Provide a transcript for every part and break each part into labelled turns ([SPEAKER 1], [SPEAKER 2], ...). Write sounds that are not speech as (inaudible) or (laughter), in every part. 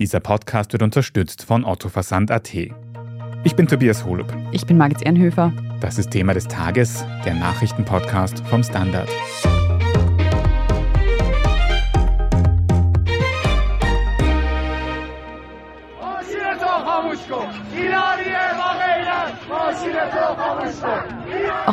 [SPEAKER 1] Dieser Podcast wird unterstützt von Otto Versand.at. Ich bin Tobias Holub.
[SPEAKER 2] Ich bin Margit Ehrenhöfer.
[SPEAKER 1] Das ist Thema des Tages, der Nachrichtenpodcast vom Standard.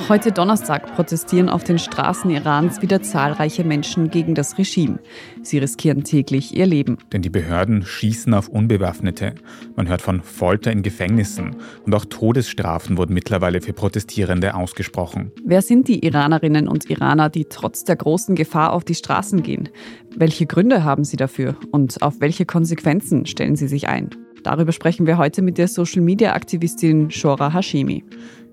[SPEAKER 2] Heute Donnerstag protestieren auf den Straßen Irans wieder zahlreiche Menschen gegen das Regime. Sie riskieren täglich ihr Leben.
[SPEAKER 1] Denn die Behörden schießen auf Unbewaffnete. Man hört von Folter in Gefängnissen und auch Todesstrafen wurden mittlerweile für Protestierende ausgesprochen.
[SPEAKER 2] Wer sind die Iranerinnen und Iraner, die trotz der großen Gefahr auf die Straßen gehen? Welche Gründe haben sie dafür und auf welche Konsequenzen stellen sie sich ein? Darüber sprechen wir heute mit der Social-Media-Aktivistin Shora Hashemi.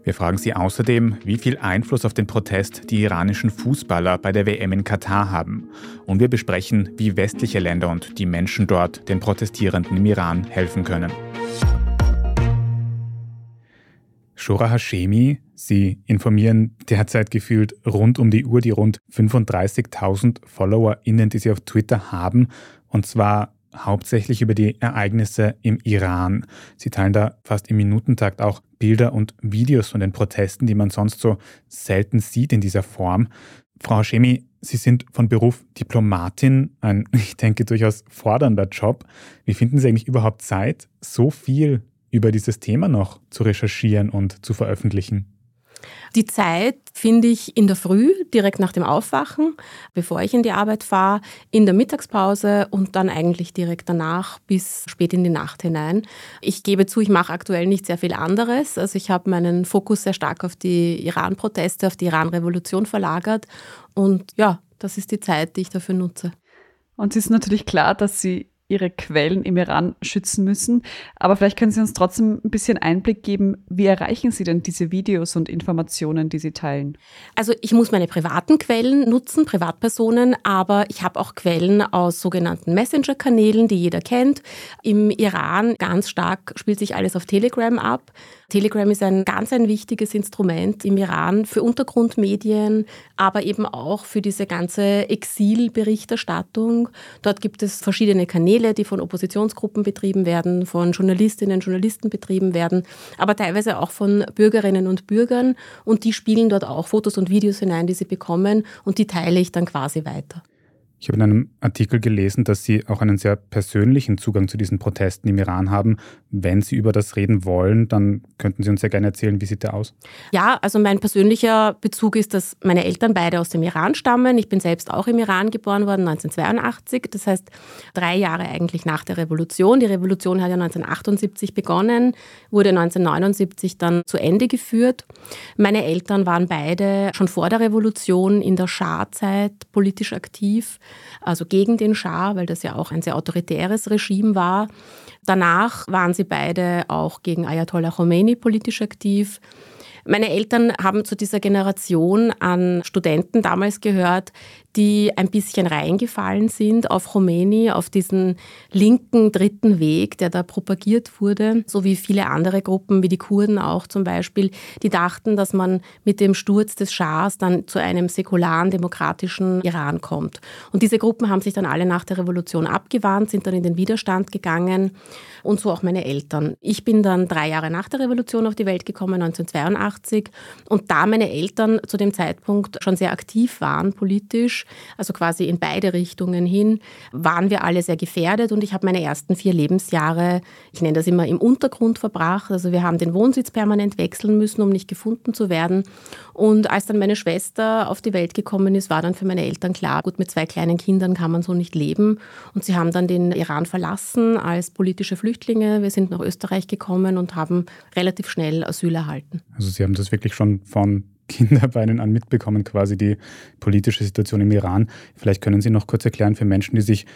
[SPEAKER 1] Wir fragen Sie außerdem, wie viel Einfluss auf den Protest die iranischen Fußballer bei der WM in Katar haben. Und wir besprechen, wie westliche Länder und die Menschen dort den Protestierenden im Iran helfen können. Shora Hashemi, Sie informieren derzeit gefühlt rund um die Uhr die rund 35.000 FollowerInnen, die Sie auf Twitter haben. Und zwar hauptsächlich über die Ereignisse im Iran. Sie teilen da fast im Minutentakt auch Bilder und Videos von den Protesten, die man sonst so selten sieht in dieser Form. Frau Hashemi, Sie sind von Beruf Diplomatin, ein, (laughs) ich denke, durchaus fordernder Job. Wie finden Sie eigentlich überhaupt Zeit, so viel über dieses Thema noch zu recherchieren und zu veröffentlichen?
[SPEAKER 3] Die Zeit finde ich in der Früh, direkt nach dem Aufwachen, bevor ich in die Arbeit fahre, in der Mittagspause und dann eigentlich direkt danach bis spät in die Nacht hinein. Ich gebe zu, ich mache aktuell nicht sehr viel anderes. Also ich habe meinen Fokus sehr stark auf die Iran-Proteste, auf die Iran-Revolution verlagert. Und ja, das ist die Zeit, die ich dafür nutze.
[SPEAKER 2] Und es ist natürlich klar, dass Sie ihre Quellen im Iran schützen müssen. Aber vielleicht können Sie uns trotzdem ein bisschen Einblick geben, wie erreichen Sie denn diese Videos und Informationen, die Sie teilen?
[SPEAKER 3] Also ich muss meine privaten Quellen nutzen, Privatpersonen, aber ich habe auch Quellen aus sogenannten Messenger-Kanälen, die jeder kennt. Im Iran ganz stark spielt sich alles auf Telegram ab. Telegram ist ein ganz ein wichtiges Instrument im Iran für Untergrundmedien, aber eben auch für diese ganze Exilberichterstattung. Dort gibt es verschiedene Kanäle, die von Oppositionsgruppen betrieben werden, von Journalistinnen und Journalisten betrieben werden, aber teilweise auch von Bürgerinnen und Bürgern. Und die spielen dort auch Fotos und Videos hinein, die sie bekommen und die teile ich dann quasi weiter.
[SPEAKER 1] Ich habe in einem Artikel gelesen, dass Sie auch einen sehr persönlichen Zugang zu diesen Protesten im Iran haben. Wenn Sie über das reden wollen, dann könnten Sie uns sehr gerne erzählen, wie sieht der aus?
[SPEAKER 3] Ja, also mein persönlicher Bezug ist, dass meine Eltern beide aus dem Iran stammen. Ich bin selbst auch im Iran geboren worden, 1982. Das heißt, drei Jahre eigentlich nach der Revolution. Die Revolution hat ja 1978 begonnen, wurde 1979 dann zu Ende geführt. Meine Eltern waren beide schon vor der Revolution in der Schah-Zeit politisch aktiv also gegen den Schah, weil das ja auch ein sehr autoritäres Regime war. Danach waren sie beide auch gegen Ayatollah Khomeini politisch aktiv. Meine Eltern haben zu dieser Generation an Studenten damals gehört, die ein bisschen reingefallen sind auf Khomeini, auf diesen linken dritten Weg, der da propagiert wurde, so wie viele andere Gruppen, wie die Kurden auch zum Beispiel, die dachten, dass man mit dem Sturz des Schahs dann zu einem säkularen, demokratischen Iran kommt. Und diese Gruppen haben sich dann alle nach der Revolution abgewandt, sind dann in den Widerstand gegangen und so auch meine Eltern. Ich bin dann drei Jahre nach der Revolution auf die Welt gekommen, 1982. Und da meine Eltern zu dem Zeitpunkt schon sehr aktiv waren politisch, also quasi in beide Richtungen hin, waren wir alle sehr gefährdet und ich habe meine ersten vier Lebensjahre, ich nenne das immer im Untergrund verbracht. Also wir haben den Wohnsitz permanent wechseln müssen, um nicht gefunden zu werden. Und als dann meine Schwester auf die Welt gekommen ist, war dann für meine Eltern klar, gut, mit zwei kleinen Kindern kann man so nicht leben. Und sie haben dann den Iran verlassen als politische Flüchtlinge. Wir sind nach Österreich gekommen und haben relativ schnell Asyl erhalten.
[SPEAKER 1] Also Sie haben das wirklich schon von Kinderbeinen an mitbekommen, quasi die politische Situation im Iran. Vielleicht können Sie noch kurz erklären für Menschen, die sich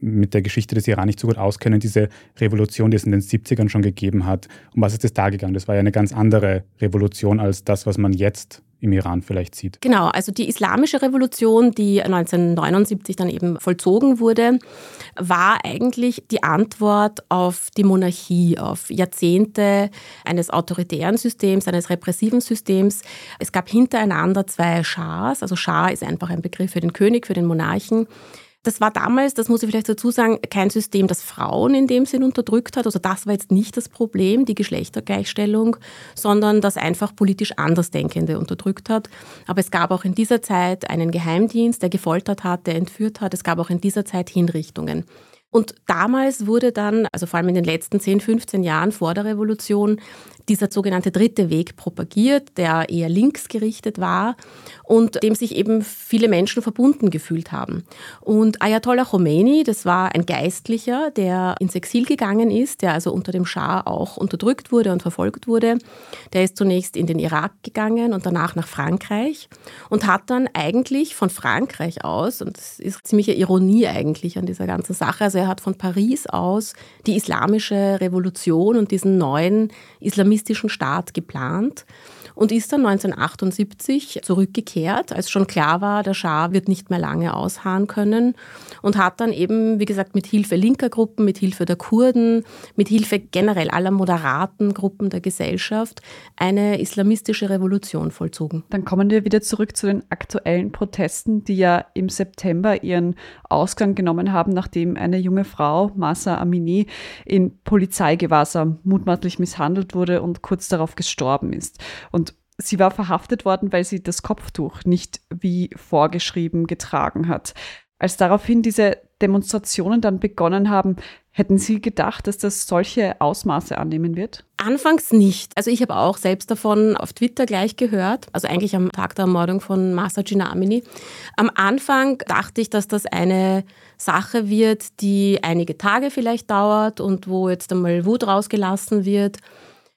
[SPEAKER 1] mit der Geschichte des Iran nicht so gut auskennen, diese Revolution, die es in den 70ern schon gegeben hat. Um was ist es da gegangen? Das war ja eine ganz andere Revolution als das, was man jetzt im Iran vielleicht sieht.
[SPEAKER 3] Genau, also die islamische Revolution, die 1979 dann eben vollzogen wurde, war eigentlich die Antwort auf die Monarchie, auf Jahrzehnte eines autoritären Systems, eines repressiven Systems. Es gab hintereinander zwei Schahs, also Schah ist einfach ein Begriff für den König, für den Monarchen Das war damals, das muss ich vielleicht dazu sagen, kein System, das Frauen in dem Sinn unterdrückt hat. Also das war jetzt nicht das Problem, die Geschlechtergleichstellung, sondern das einfach politisch Andersdenkende unterdrückt hat. Aber es gab auch in dieser Zeit einen Geheimdienst, der gefoltert hat, der entführt hat. Es gab auch in dieser Zeit Hinrichtungen. Und damals wurde dann, also vor allem in den letzten 10, 15 Jahren vor der Revolution, dieser sogenannte dritte Weg propagiert, der eher linksgerichtet war und dem sich eben viele Menschen verbunden gefühlt haben. Und Ayatollah Khomeini, das war ein Geistlicher, der ins Exil gegangen ist, der also unter dem Schah auch unterdrückt wurde und verfolgt wurde. Der ist zunächst in den Irak gegangen und danach nach Frankreich und hat dann eigentlich von Frankreich aus, und das ist ziemliche Ironie eigentlich an dieser ganzen Sache, also er hat von Paris aus die islamische Revolution und diesen neuen islamistischen Staat geplant und ist dann 1978 zurückgekehrt, als schon klar war, der Schah wird nicht mehr lange ausharren können und hat dann eben, wie gesagt, mit Hilfe linker Gruppen, mit Hilfe der Kurden, mit Hilfe generell aller moderaten Gruppen der Gesellschaft eine islamistische Revolution vollzogen.
[SPEAKER 2] Dann kommen wir wieder zurück zu den aktuellen Protesten, die ja im September ihren Ausgang genommen haben, nachdem eine junge Frau, Masa Amini, in Polizeigewahrsam mutmaßlich misshandelt wurde und kurz darauf gestorben ist. Und sie war verhaftet worden, weil sie das Kopftuch nicht wie vorgeschrieben getragen hat. Als daraufhin diese Demonstrationen dann begonnen haben, hätten Sie gedacht, dass das solche Ausmaße annehmen wird?
[SPEAKER 3] Anfangs nicht. Also ich habe auch selbst davon auf Twitter gleich gehört, also eigentlich am Tag der Ermordung von Masa Ginamini. Am Anfang dachte ich, dass das eine Sache wird, die einige Tage vielleicht dauert und wo jetzt einmal Wut rausgelassen wird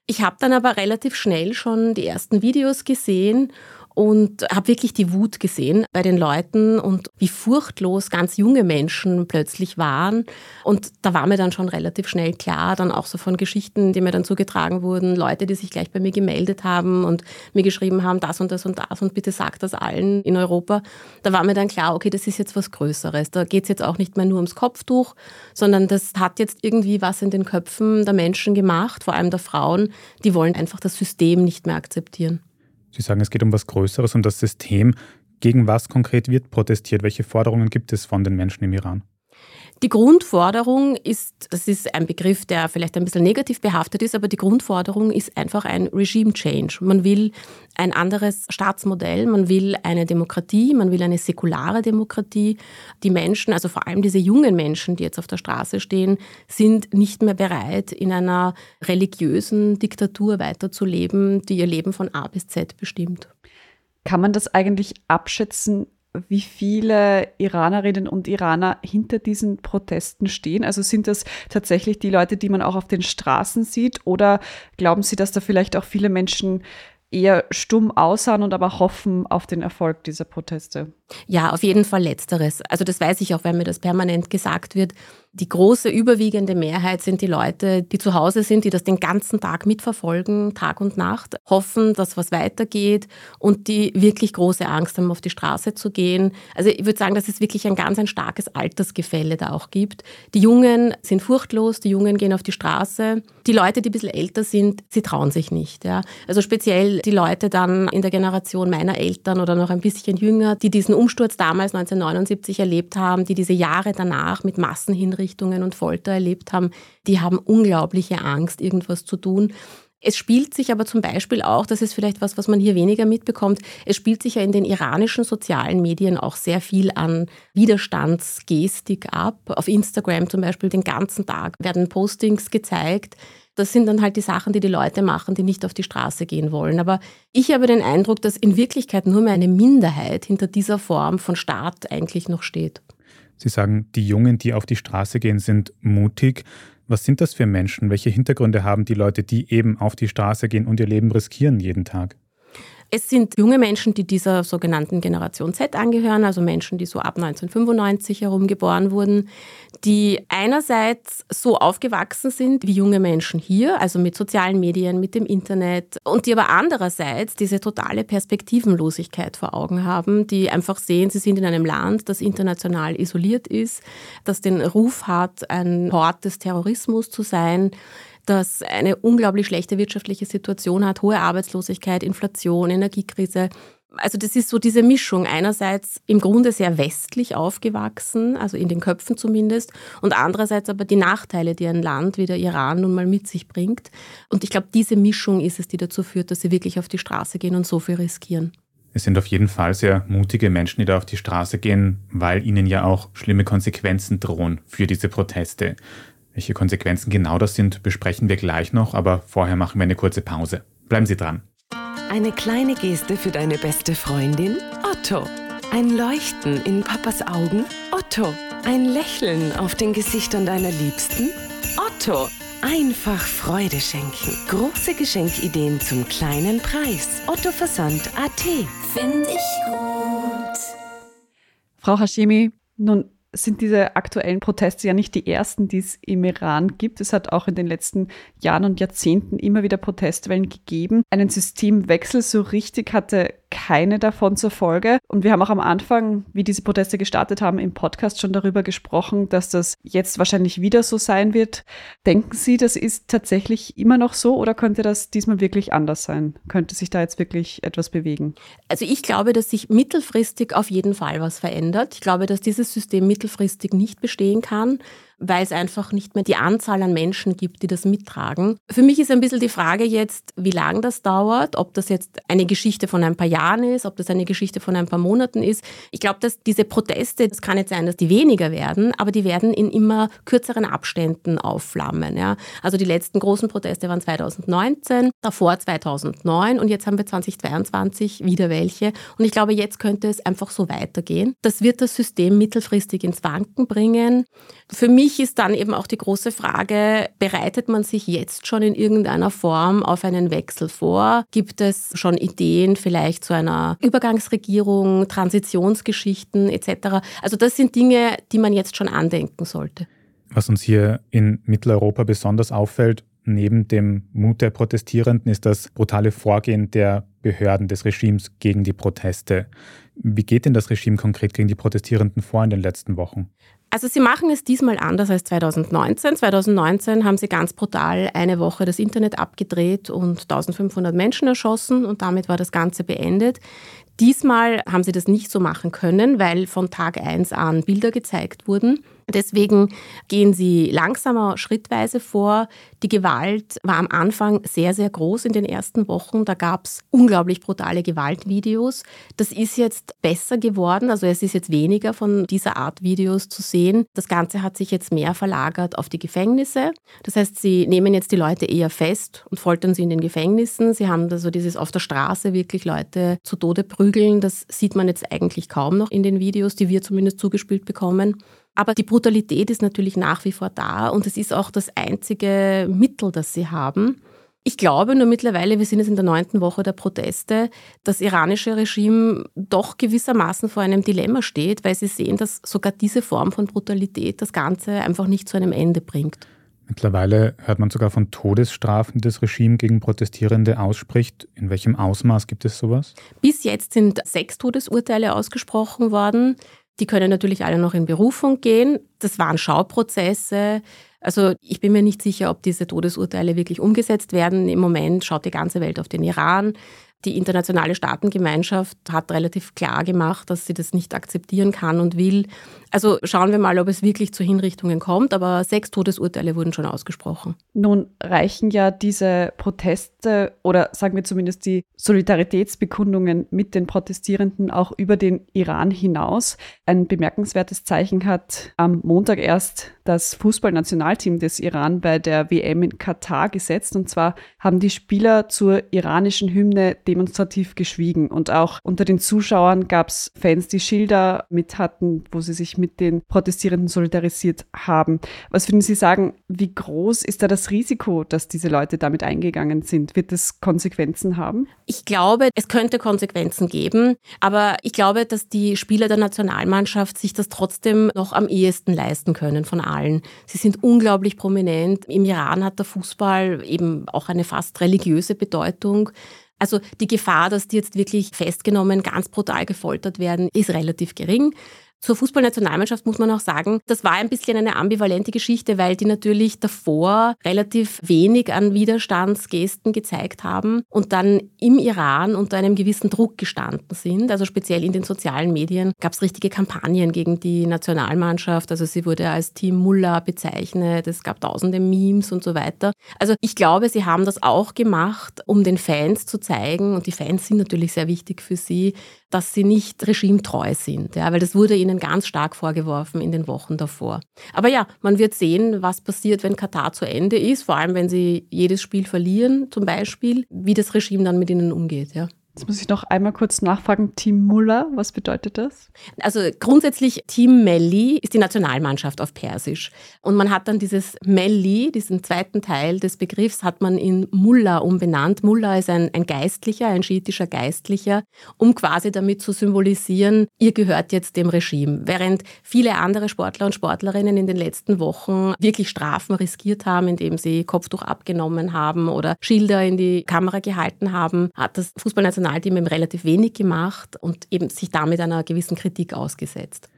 [SPEAKER 3] ich habe dann aber relativ schnell schon die ersten Videos gesehen und habe wirklich die Wut gesehen bei den Leuten und wie furchtlos ganz junge Menschen plötzlich waren. Und da war mir dann schon relativ schnell klar, dann auch so von Geschichten, die mir dann zugetragen wurden, Leute, die sich gleich bei mir gemeldet haben und mir geschrieben haben, das und das und das und bitte sagt das allen in Europa. Da war mir dann klar, okay, das ist jetzt was Größeres. Da geht es jetzt auch nicht mehr nur ums Kopftuch, sondern das hat jetzt irgendwie was in den Köpfen der Menschen gemacht, vor allem der Frauen, die wollen einfach das System nicht mehr akzeptieren.
[SPEAKER 1] Sie sagen, es geht um was Größeres, um das System. Gegen was konkret wird protestiert? Welche Forderungen gibt es von den Menschen im Iran?
[SPEAKER 3] Die Grundforderung ist, das ist ein Begriff, der vielleicht ein bisschen negativ behaftet ist, aber die Grundforderung ist einfach ein Regime Change. Man will ein anderes Staatsmodell, man will eine Demokratie, man will eine säkulare Demokratie. Die Menschen, also vor allem diese jungen Menschen, die jetzt auf der Straße stehen, sind nicht mehr bereit, in einer religiösen Diktatur weiterzuleben, die ihr Leben von A bis Z bestimmt.
[SPEAKER 2] Kann man das eigentlich abschätzen, wie viele Iranerinnen und Iraner hinter diesen Protesten stehen? Also sind das tatsächlich die Leute, die man auch auf den Straßen sieht? Oder glauben Sie, dass da vielleicht auch viele Menschen eher stumm aussahen und aber hoffen auf den Erfolg dieser Proteste?
[SPEAKER 3] Ja, auf jeden Fall letzteres. Also das weiß ich auch, wenn mir das permanent gesagt wird. Die große überwiegende Mehrheit sind die Leute, die zu Hause sind, die das den ganzen Tag mitverfolgen, Tag und Nacht, hoffen, dass was weitergeht und die wirklich große Angst haben, auf die Straße zu gehen. Also ich würde sagen, dass es wirklich ein ganz ein starkes Altersgefälle da auch gibt. Die Jungen sind furchtlos, die Jungen gehen auf die Straße. Die Leute, die ein bisschen älter sind, sie trauen sich nicht. Ja. Also speziell die Leute dann in der Generation meiner Eltern oder noch ein bisschen jünger, die diesen Umsturz damals 1979 erlebt haben, die diese Jahre danach mit Massenhinrichtungen und Folter erlebt haben, die haben unglaubliche Angst, irgendwas zu tun. Es spielt sich aber zum Beispiel auch, das ist vielleicht was, was man hier weniger mitbekommt, es spielt sich ja in den iranischen sozialen Medien auch sehr viel an Widerstandsgestik ab. Auf Instagram zum Beispiel den ganzen Tag werden Postings gezeigt, das sind dann halt die Sachen, die die Leute machen, die nicht auf die Straße gehen wollen. Aber ich habe den Eindruck, dass in Wirklichkeit nur mehr eine Minderheit hinter dieser Form von Staat eigentlich noch steht.
[SPEAKER 1] Sie sagen, die Jungen, die auf die Straße gehen, sind mutig. Was sind das für Menschen? Welche Hintergründe haben die Leute, die eben auf die Straße gehen und ihr Leben riskieren jeden Tag?
[SPEAKER 3] Es sind junge Menschen, die dieser sogenannten Generation Z angehören, also Menschen, die so ab 1995 herum geboren wurden, die einerseits so aufgewachsen sind wie junge Menschen hier, also mit sozialen Medien, mit dem Internet, und die aber andererseits diese totale Perspektivenlosigkeit vor Augen haben, die einfach sehen, sie sind in einem Land, das international isoliert ist, das den Ruf hat, ein Hort des Terrorismus zu sein das eine unglaublich schlechte wirtschaftliche Situation hat, hohe Arbeitslosigkeit, Inflation, Energiekrise. Also das ist so diese Mischung. Einerseits im Grunde sehr westlich aufgewachsen, also in den Köpfen zumindest, und andererseits aber die Nachteile, die ein Land wie der Iran nun mal mit sich bringt. Und ich glaube, diese Mischung ist es, die dazu führt, dass sie wirklich auf die Straße gehen und so viel riskieren.
[SPEAKER 1] Es sind auf jeden Fall sehr mutige Menschen, die da auf die Straße gehen, weil ihnen ja auch schlimme Konsequenzen drohen für diese Proteste. Welche Konsequenzen genau das sind, besprechen wir gleich noch, aber vorher machen wir eine kurze Pause. Bleiben Sie dran.
[SPEAKER 4] Eine kleine Geste für deine beste Freundin? Otto. Ein Leuchten in Papas Augen? Otto. Ein Lächeln auf den Gesichtern deiner Liebsten? Otto. Einfach Freude schenken. Große Geschenkideen zum kleinen Preis. Otto Versand AT. Finde ich gut.
[SPEAKER 2] Frau Hashemi, nun sind diese aktuellen Proteste ja nicht die ersten, die es im Iran gibt. Es hat auch in den letzten Jahren und Jahrzehnten immer wieder Protestwellen gegeben. Einen Systemwechsel so richtig hatte keine davon zur Folge. Und wir haben auch am Anfang, wie diese Proteste gestartet haben, im Podcast schon darüber gesprochen, dass das jetzt wahrscheinlich wieder so sein wird. Denken Sie, das ist tatsächlich immer noch so oder könnte das diesmal wirklich anders sein? Könnte sich da jetzt wirklich etwas bewegen?
[SPEAKER 3] Also ich glaube, dass sich mittelfristig auf jeden Fall was verändert. Ich glaube, dass dieses System mittelfristig nicht bestehen kann weil es einfach nicht mehr die Anzahl an Menschen gibt, die das mittragen. Für mich ist ein bisschen die Frage jetzt, wie lange das dauert, ob das jetzt eine Geschichte von ein paar Jahren ist, ob das eine Geschichte von ein paar Monaten ist. Ich glaube, dass diese Proteste, es kann nicht sein, dass die weniger werden, aber die werden in immer kürzeren Abständen aufflammen. Ja. Also die letzten großen Proteste waren 2019, davor 2009 und jetzt haben wir 2022 wieder welche. Und ich glaube, jetzt könnte es einfach so weitergehen. Das wird das System mittelfristig ins Wanken bringen. Für mich ist dann eben auch die große Frage, bereitet man sich jetzt schon in irgendeiner Form auf einen Wechsel vor? Gibt es schon Ideen vielleicht zu einer Übergangsregierung, Transitionsgeschichten etc.? Also das sind Dinge, die man jetzt schon andenken sollte.
[SPEAKER 1] Was uns hier in Mitteleuropa besonders auffällt, neben dem Mut der Protestierenden, ist das brutale Vorgehen der Behörden des Regimes gegen die Proteste. Wie geht denn das Regime konkret gegen die Protestierenden vor in den letzten Wochen?
[SPEAKER 3] Also sie machen es diesmal anders als 2019. 2019 haben sie ganz brutal eine Woche das Internet abgedreht und 1500 Menschen erschossen und damit war das Ganze beendet. Diesmal haben sie das nicht so machen können, weil von Tag 1 an Bilder gezeigt wurden. Deswegen gehen sie langsamer, schrittweise vor. Die Gewalt war am Anfang sehr, sehr groß in den ersten Wochen. Da gab es unglaublich brutale Gewaltvideos. Das ist jetzt besser geworden. Also es ist jetzt weniger von dieser Art Videos zu sehen. Das Ganze hat sich jetzt mehr verlagert auf die Gefängnisse. Das heißt, sie nehmen jetzt die Leute eher fest und foltern sie in den Gefängnissen. Sie haben also dieses auf der Straße wirklich Leute zu Tode prügeln. Das sieht man jetzt eigentlich kaum noch in den Videos, die wir zumindest zugespielt bekommen. Aber die Brutalität ist natürlich nach wie vor da und es ist auch das einzige Mittel, das sie haben. Ich glaube nur mittlerweile, wir sind jetzt in der neunten Woche der Proteste, das iranische Regime doch gewissermaßen vor einem Dilemma steht, weil sie sehen, dass sogar diese Form von Brutalität das Ganze einfach nicht zu einem Ende bringt.
[SPEAKER 1] Mittlerweile hört man sogar von Todesstrafen, die das Regime gegen Protestierende ausspricht. In welchem Ausmaß gibt es sowas?
[SPEAKER 3] Bis jetzt sind sechs Todesurteile ausgesprochen worden. Die können natürlich alle noch in Berufung gehen. Das waren Schauprozesse. Also ich bin mir nicht sicher, ob diese Todesurteile wirklich umgesetzt werden. Im Moment schaut die ganze Welt auf den Iran. Die internationale Staatengemeinschaft hat relativ klar gemacht, dass sie das nicht akzeptieren kann und will. Also schauen wir mal, ob es wirklich zu Hinrichtungen kommt, aber sechs Todesurteile wurden schon ausgesprochen.
[SPEAKER 2] Nun reichen ja diese Proteste oder sagen wir zumindest die Solidaritätsbekundungen mit den Protestierenden auch über den Iran hinaus. Ein bemerkenswertes Zeichen hat am Montag erst das Fußballnationalteam des Iran bei der WM in Katar gesetzt. Und zwar haben die Spieler zur iranischen Hymne demonstrativ geschwiegen. Und auch unter den Zuschauern gab es Fans, die Schilder mit hatten, wo sie sich mit den Protestierenden solidarisiert haben. Was würden Sie sagen, wie groß ist da das Risiko, dass diese Leute damit eingegangen sind? Wird es Konsequenzen haben?
[SPEAKER 3] Ich glaube, es könnte Konsequenzen geben, aber ich glaube, dass die Spieler der Nationalmannschaft sich das trotzdem noch am ehesten leisten können von allen. Sie sind unglaublich prominent. Im Iran hat der Fußball eben auch eine fast religiöse Bedeutung. Also die Gefahr, dass die jetzt wirklich festgenommen, ganz brutal gefoltert werden, ist relativ gering. Zur Fußballnationalmannschaft muss man auch sagen, das war ein bisschen eine ambivalente Geschichte, weil die natürlich davor relativ wenig an Widerstandsgesten gezeigt haben und dann im Iran unter einem gewissen Druck gestanden sind. Also speziell in den sozialen Medien gab es richtige Kampagnen gegen die Nationalmannschaft. Also sie wurde als Team Mullah bezeichnet. Es gab tausende Memes und so weiter. Also ich glaube, sie haben das auch gemacht, um den Fans zu zeigen, und die Fans sind natürlich sehr wichtig für sie, dass sie nicht regimetreu sind, ja, weil das wurde ihnen ganz stark vorgeworfen in den Wochen davor. Aber ja, man wird sehen, was passiert, wenn Katar zu Ende ist, vor allem wenn sie jedes Spiel verlieren, zum Beispiel, wie das Regime dann mit ihnen umgeht. Ja.
[SPEAKER 2] Jetzt muss ich noch einmal kurz nachfragen, Team Mullah, was bedeutet das?
[SPEAKER 3] Also grundsätzlich Team Melli ist die Nationalmannschaft auf Persisch. Und man hat dann dieses Melli, diesen zweiten Teil des Begriffs, hat man in Mullah umbenannt. Mullah ist ein, ein Geistlicher, ein schiitischer Geistlicher, um quasi damit zu symbolisieren, ihr gehört jetzt dem Regime. Während viele andere Sportler und Sportlerinnen in den letzten Wochen wirklich Strafen riskiert haben, indem sie Kopftuch abgenommen haben oder Schilder in die Kamera gehalten haben, hat das Fußballnationalmannschaft Nationalteam eben relativ wenig gemacht und eben sich damit einer gewissen Kritik ausgesetzt.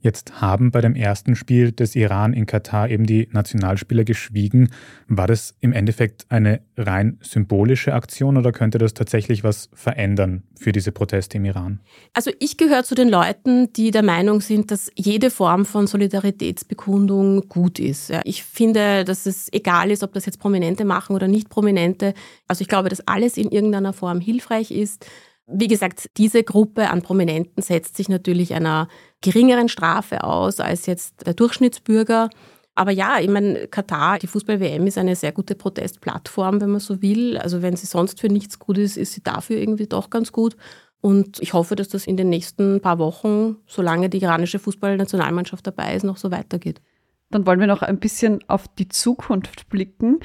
[SPEAKER 1] Jetzt haben bei dem ersten Spiel des Iran in Katar eben die Nationalspieler geschwiegen. War das im Endeffekt eine rein symbolische Aktion oder könnte das tatsächlich was verändern für diese Proteste im Iran?
[SPEAKER 3] Also ich gehöre zu den Leuten, die der Meinung sind, dass jede Form von Solidaritätsbekundung gut ist. Ich finde, dass es egal ist, ob das jetzt Prominente machen oder nicht Prominente. Also ich glaube, dass alles in irgendeiner Form hilfreich ist. Wie gesagt, diese Gruppe an Prominenten setzt sich natürlich einer geringeren Strafe aus als jetzt der Durchschnittsbürger. Aber ja, ich meine, Katar, die Fußball-WM ist eine sehr gute Protestplattform, wenn man so will. Also wenn sie sonst für nichts gut ist, ist sie dafür irgendwie doch ganz gut. Und ich hoffe, dass das in den nächsten paar Wochen, solange die iranische Fußballnationalmannschaft dabei ist, noch so weitergeht.
[SPEAKER 2] Dann wollen wir noch ein bisschen auf die Zukunft blicken.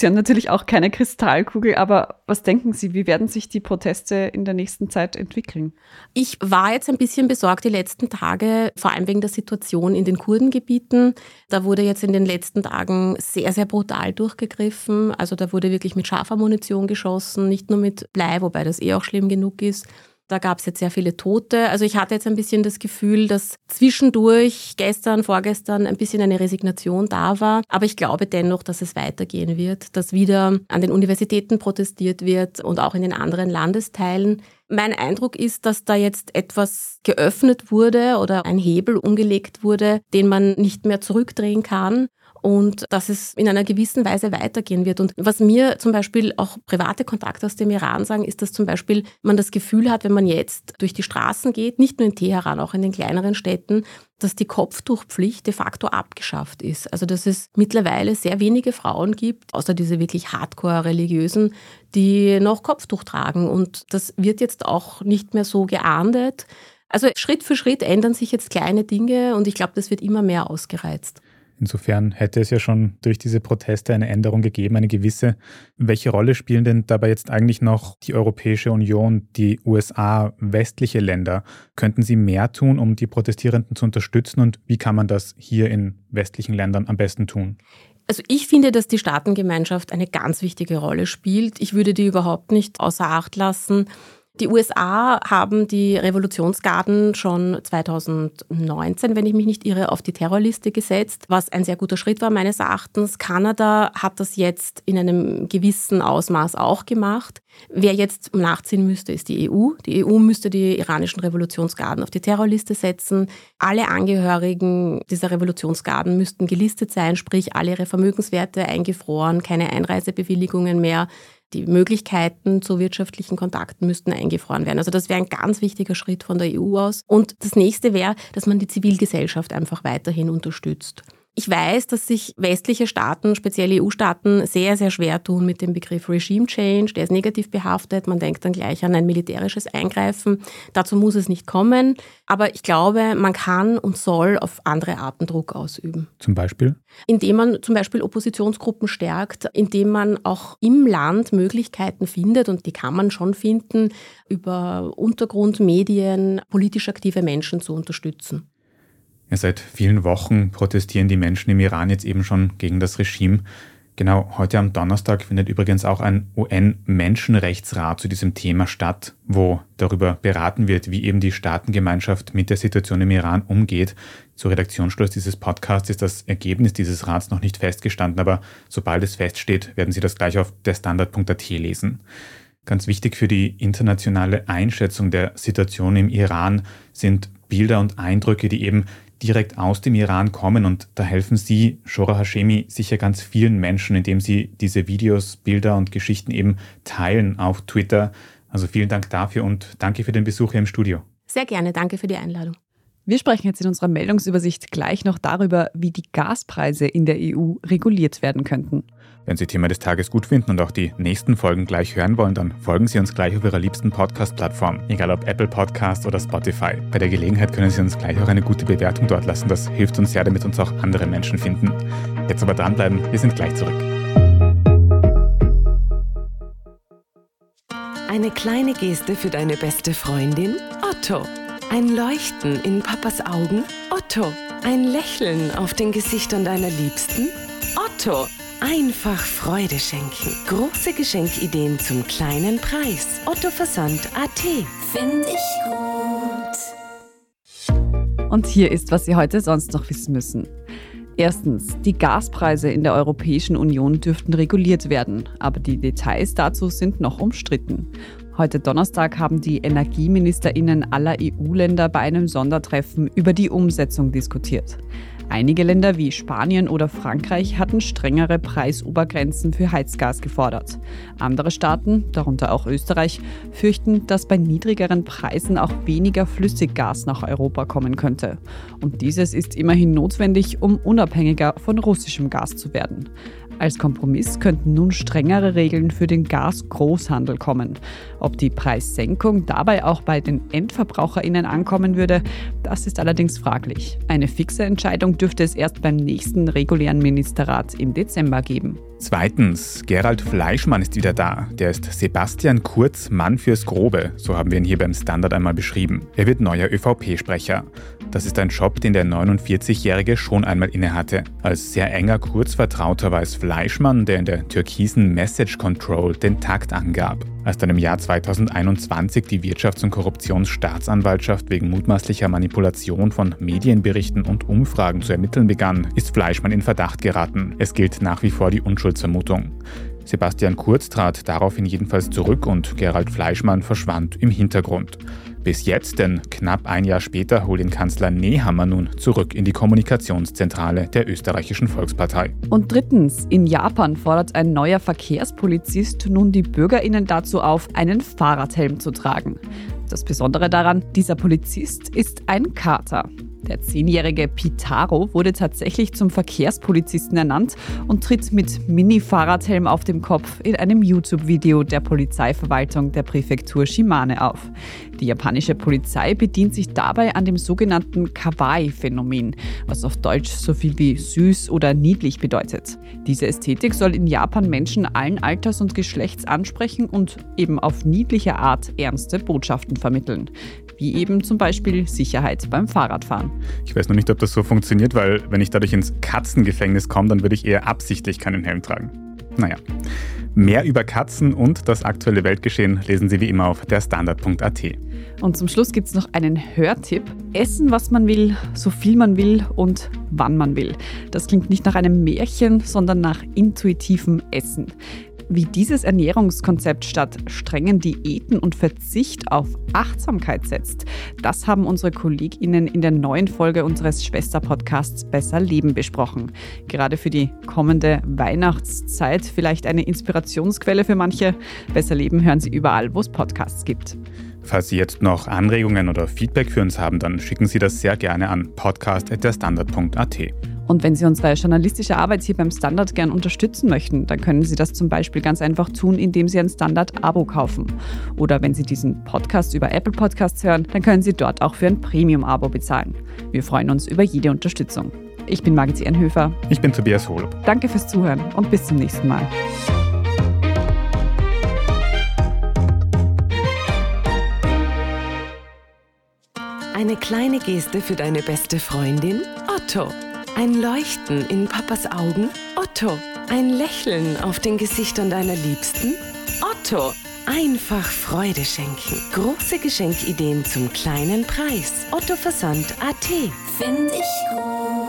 [SPEAKER 2] Sie haben natürlich auch keine Kristallkugel, aber was denken Sie, wie werden sich die Proteste in der nächsten Zeit entwickeln?
[SPEAKER 3] Ich war jetzt ein bisschen besorgt die letzten Tage, vor allem wegen der Situation in den Kurdengebieten. Da wurde jetzt in den letzten Tagen sehr, sehr brutal durchgegriffen. Also da wurde wirklich mit scharfer Munition geschossen, nicht nur mit Blei, wobei das eh auch schlimm genug ist. Da gab es jetzt sehr viele Tote. Also ich hatte jetzt ein bisschen das Gefühl, dass zwischendurch, gestern, vorgestern, ein bisschen eine Resignation da war. Aber ich glaube dennoch, dass es weitergehen wird, dass wieder an den Universitäten protestiert wird und auch in den anderen Landesteilen. Mein Eindruck ist, dass da jetzt etwas geöffnet wurde oder ein Hebel umgelegt wurde, den man nicht mehr zurückdrehen kann und dass es in einer gewissen Weise weitergehen wird. Und was mir zum Beispiel auch private Kontakte aus dem Iran sagen, ist, dass zum Beispiel man das Gefühl hat, wenn man jetzt durch die Straßen geht, nicht nur in Teheran, auch in den kleineren Städten, dass die Kopftuchpflicht de facto abgeschafft ist. Also dass es mittlerweile sehr wenige Frauen gibt, außer diese wirklich hardcore-religiösen, die noch Kopftuch tragen. Und das wird jetzt auch nicht mehr so geahndet. Also Schritt für Schritt ändern sich jetzt kleine Dinge und ich glaube, das wird immer mehr ausgereizt.
[SPEAKER 1] Insofern hätte es ja schon durch diese Proteste eine Änderung gegeben, eine gewisse. Welche Rolle spielen denn dabei jetzt eigentlich noch die Europäische Union, die USA, westliche Länder? Könnten sie mehr tun, um die Protestierenden zu unterstützen und wie kann man das hier in westlichen Ländern am besten tun?
[SPEAKER 3] Also ich finde, dass die Staatengemeinschaft eine ganz wichtige Rolle spielt. Ich würde die überhaupt nicht außer Acht lassen. Die USA haben die Revolutionsgarden schon 2019, wenn ich mich nicht irre, auf die Terrorliste gesetzt, was ein sehr guter Schritt war meines Erachtens. Kanada hat das jetzt in einem gewissen Ausmaß auch gemacht. Wer jetzt nachziehen müsste, ist die EU. Die EU müsste die iranischen Revolutionsgarden auf die Terrorliste setzen. Alle Angehörigen dieser Revolutionsgarden müssten gelistet sein, sprich alle ihre Vermögenswerte eingefroren, keine Einreisebewilligungen mehr die Möglichkeiten zu wirtschaftlichen Kontakten müssten eingefroren werden. Also das wäre ein ganz wichtiger Schritt von der EU aus. Und das nächste wäre, dass man die Zivilgesellschaft einfach weiterhin unterstützt. Ich weiß, dass sich westliche Staaten, speziell EU-Staaten, sehr, sehr schwer tun mit dem Begriff Regime Change. Der ist negativ behaftet. Man denkt dann gleich an ein militärisches Eingreifen. Dazu muss es nicht kommen. Aber ich glaube, man kann und soll auf andere Arten Druck ausüben.
[SPEAKER 1] Zum Beispiel?
[SPEAKER 3] Indem man zum Beispiel Oppositionsgruppen stärkt, indem man auch im Land Möglichkeiten findet, und die kann man schon finden, über Untergrundmedien politisch aktive Menschen zu unterstützen.
[SPEAKER 1] Ja, seit vielen Wochen protestieren die Menschen im Iran jetzt eben schon gegen das Regime. Genau, heute am Donnerstag findet übrigens auch ein UN-Menschenrechtsrat zu diesem Thema statt, wo darüber beraten wird, wie eben die Staatengemeinschaft mit der Situation im Iran umgeht. Zu Redaktionsschluss dieses Podcasts ist das Ergebnis dieses Rats noch nicht festgestanden, aber sobald es feststeht, werden Sie das gleich auf der Standard.at lesen. Ganz wichtig für die internationale Einschätzung der Situation im Iran sind Bilder und Eindrücke, die eben direkt aus dem Iran kommen und da helfen Sie, Shora Hashemi, sicher ganz vielen Menschen, indem Sie diese Videos, Bilder und Geschichten eben teilen auf Twitter. Also vielen Dank dafür und danke für den Besuch hier im Studio.
[SPEAKER 3] Sehr gerne, danke für die Einladung.
[SPEAKER 2] Wir sprechen jetzt in unserer Meldungsübersicht gleich noch darüber, wie die Gaspreise in der EU reguliert werden könnten.
[SPEAKER 1] Wenn Sie Thema des Tages gut finden und auch die nächsten Folgen gleich hören wollen, dann folgen Sie uns gleich auf Ihrer liebsten Podcast-Plattform, egal ob Apple Podcast oder Spotify. Bei der Gelegenheit können Sie uns gleich auch eine gute Bewertung dort lassen. Das hilft uns sehr, damit uns auch andere Menschen finden. Jetzt aber dranbleiben, wir sind gleich zurück.
[SPEAKER 4] Eine kleine Geste für deine beste Freundin? Otto. Ein Leuchten in Papas Augen? Otto. Ein Lächeln auf den Gesichtern deiner Liebsten? Otto. Einfach Freude schenken. Große Geschenkideen zum kleinen Preis. Otto Versand AT.
[SPEAKER 5] Finde ich gut.
[SPEAKER 2] Und hier ist, was Sie heute sonst noch wissen müssen. Erstens, die Gaspreise in der Europäischen Union dürften reguliert werden, aber die Details dazu sind noch umstritten. Heute Donnerstag haben die Energieministerinnen aller EU-Länder bei einem Sondertreffen über die Umsetzung diskutiert. Einige Länder wie Spanien oder Frankreich hatten strengere Preisobergrenzen für Heizgas gefordert. Andere Staaten, darunter auch Österreich, fürchten, dass bei niedrigeren Preisen auch weniger Flüssiggas nach Europa kommen könnte. Und dieses ist immerhin notwendig, um unabhängiger von russischem Gas zu werden. Als Kompromiss könnten nun strengere Regeln für den Gasgroßhandel kommen. Ob die Preissenkung dabei auch bei den Endverbraucherinnen ankommen würde, das ist allerdings fraglich. Eine fixe Entscheidung dürfte es erst beim nächsten regulären Ministerrat im Dezember geben.
[SPEAKER 1] Zweitens, Gerald Fleischmann ist wieder da. Der ist Sebastian Kurz, Mann fürs Grobe. So haben wir ihn hier beim Standard einmal beschrieben. Er wird neuer ÖVP-Sprecher. Das ist ein Job, den der 49-Jährige schon einmal innehatte. Als sehr enger Kurzvertrauter war es Fleischmann, der in der türkisen Message Control den Takt angab. Als dann im Jahr 2021 die Wirtschafts- und Korruptionsstaatsanwaltschaft wegen mutmaßlicher Manipulation von Medienberichten und Umfragen zu ermitteln begann, ist Fleischmann in Verdacht geraten. Es gilt nach wie vor die Unschuldsvermutung. Sebastian Kurz trat daraufhin jedenfalls zurück und Gerald Fleischmann verschwand im Hintergrund. Bis jetzt, denn knapp ein Jahr später holt ihn Kanzler Nehammer nun zurück in die Kommunikationszentrale der österreichischen Volkspartei.
[SPEAKER 2] Und drittens, in Japan fordert ein neuer Verkehrspolizist nun die Bürgerinnen dazu auf, einen Fahrradhelm zu tragen. Das Besondere daran, dieser Polizist ist ein Kater. Der zehnjährige Pitaro wurde tatsächlich zum Verkehrspolizisten ernannt und tritt mit Mini-Fahrradhelm auf dem Kopf in einem YouTube-Video der Polizeiverwaltung der Präfektur Shimane auf. Die japanische Polizei bedient sich dabei an dem sogenannten Kawaii-Phänomen, was auf Deutsch so viel wie süß oder niedlich bedeutet. Diese Ästhetik soll in Japan Menschen allen Alters und Geschlechts ansprechen und eben auf niedliche Art ernste Botschaften vermitteln wie eben zum Beispiel Sicherheit beim Fahrradfahren.
[SPEAKER 1] Ich weiß noch nicht, ob das so funktioniert, weil wenn ich dadurch ins Katzengefängnis komme, dann würde ich eher absichtlich keinen Helm tragen. Naja. Mehr über Katzen und das aktuelle Weltgeschehen lesen Sie wie immer auf der Standard.at.
[SPEAKER 2] Und zum Schluss gibt es noch einen Hörtipp. Essen, was man will, so viel man will und wann man will. Das klingt nicht nach einem Märchen, sondern nach intuitivem Essen. Wie dieses Ernährungskonzept statt strengen Diäten und Verzicht auf Achtsamkeit setzt, das haben unsere KollegInnen in der neuen Folge unseres Schwesterpodcasts Besser Leben besprochen. Gerade für die kommende Weihnachtszeit vielleicht eine Inspirationsquelle für manche. Besser Leben hören Sie überall, wo es Podcasts gibt.
[SPEAKER 1] Falls Sie jetzt noch Anregungen oder Feedback für uns haben, dann schicken Sie das sehr gerne an podcast.derstandard.at.
[SPEAKER 2] Und wenn Sie unsere journalistische Arbeit hier beim Standard gern unterstützen möchten, dann können Sie das zum Beispiel ganz einfach tun, indem Sie ein Standard-Abo kaufen. Oder wenn Sie diesen Podcast über Apple Podcasts hören, dann können Sie dort auch für ein Premium-Abo bezahlen. Wir freuen uns über jede Unterstützung. Ich bin Margit Ehrenhöfer.
[SPEAKER 1] Ich bin Tobias Holub.
[SPEAKER 2] Danke fürs Zuhören und bis zum nächsten Mal.
[SPEAKER 4] Eine kleine Geste für deine beste Freundin? Otto. Ein Leuchten in Papas Augen? Otto. Ein Lächeln auf den Gesichtern deiner Liebsten? Otto. Einfach Freude schenken. Große Geschenkideen zum kleinen Preis. Otto Versand AT.
[SPEAKER 5] Find ich gut.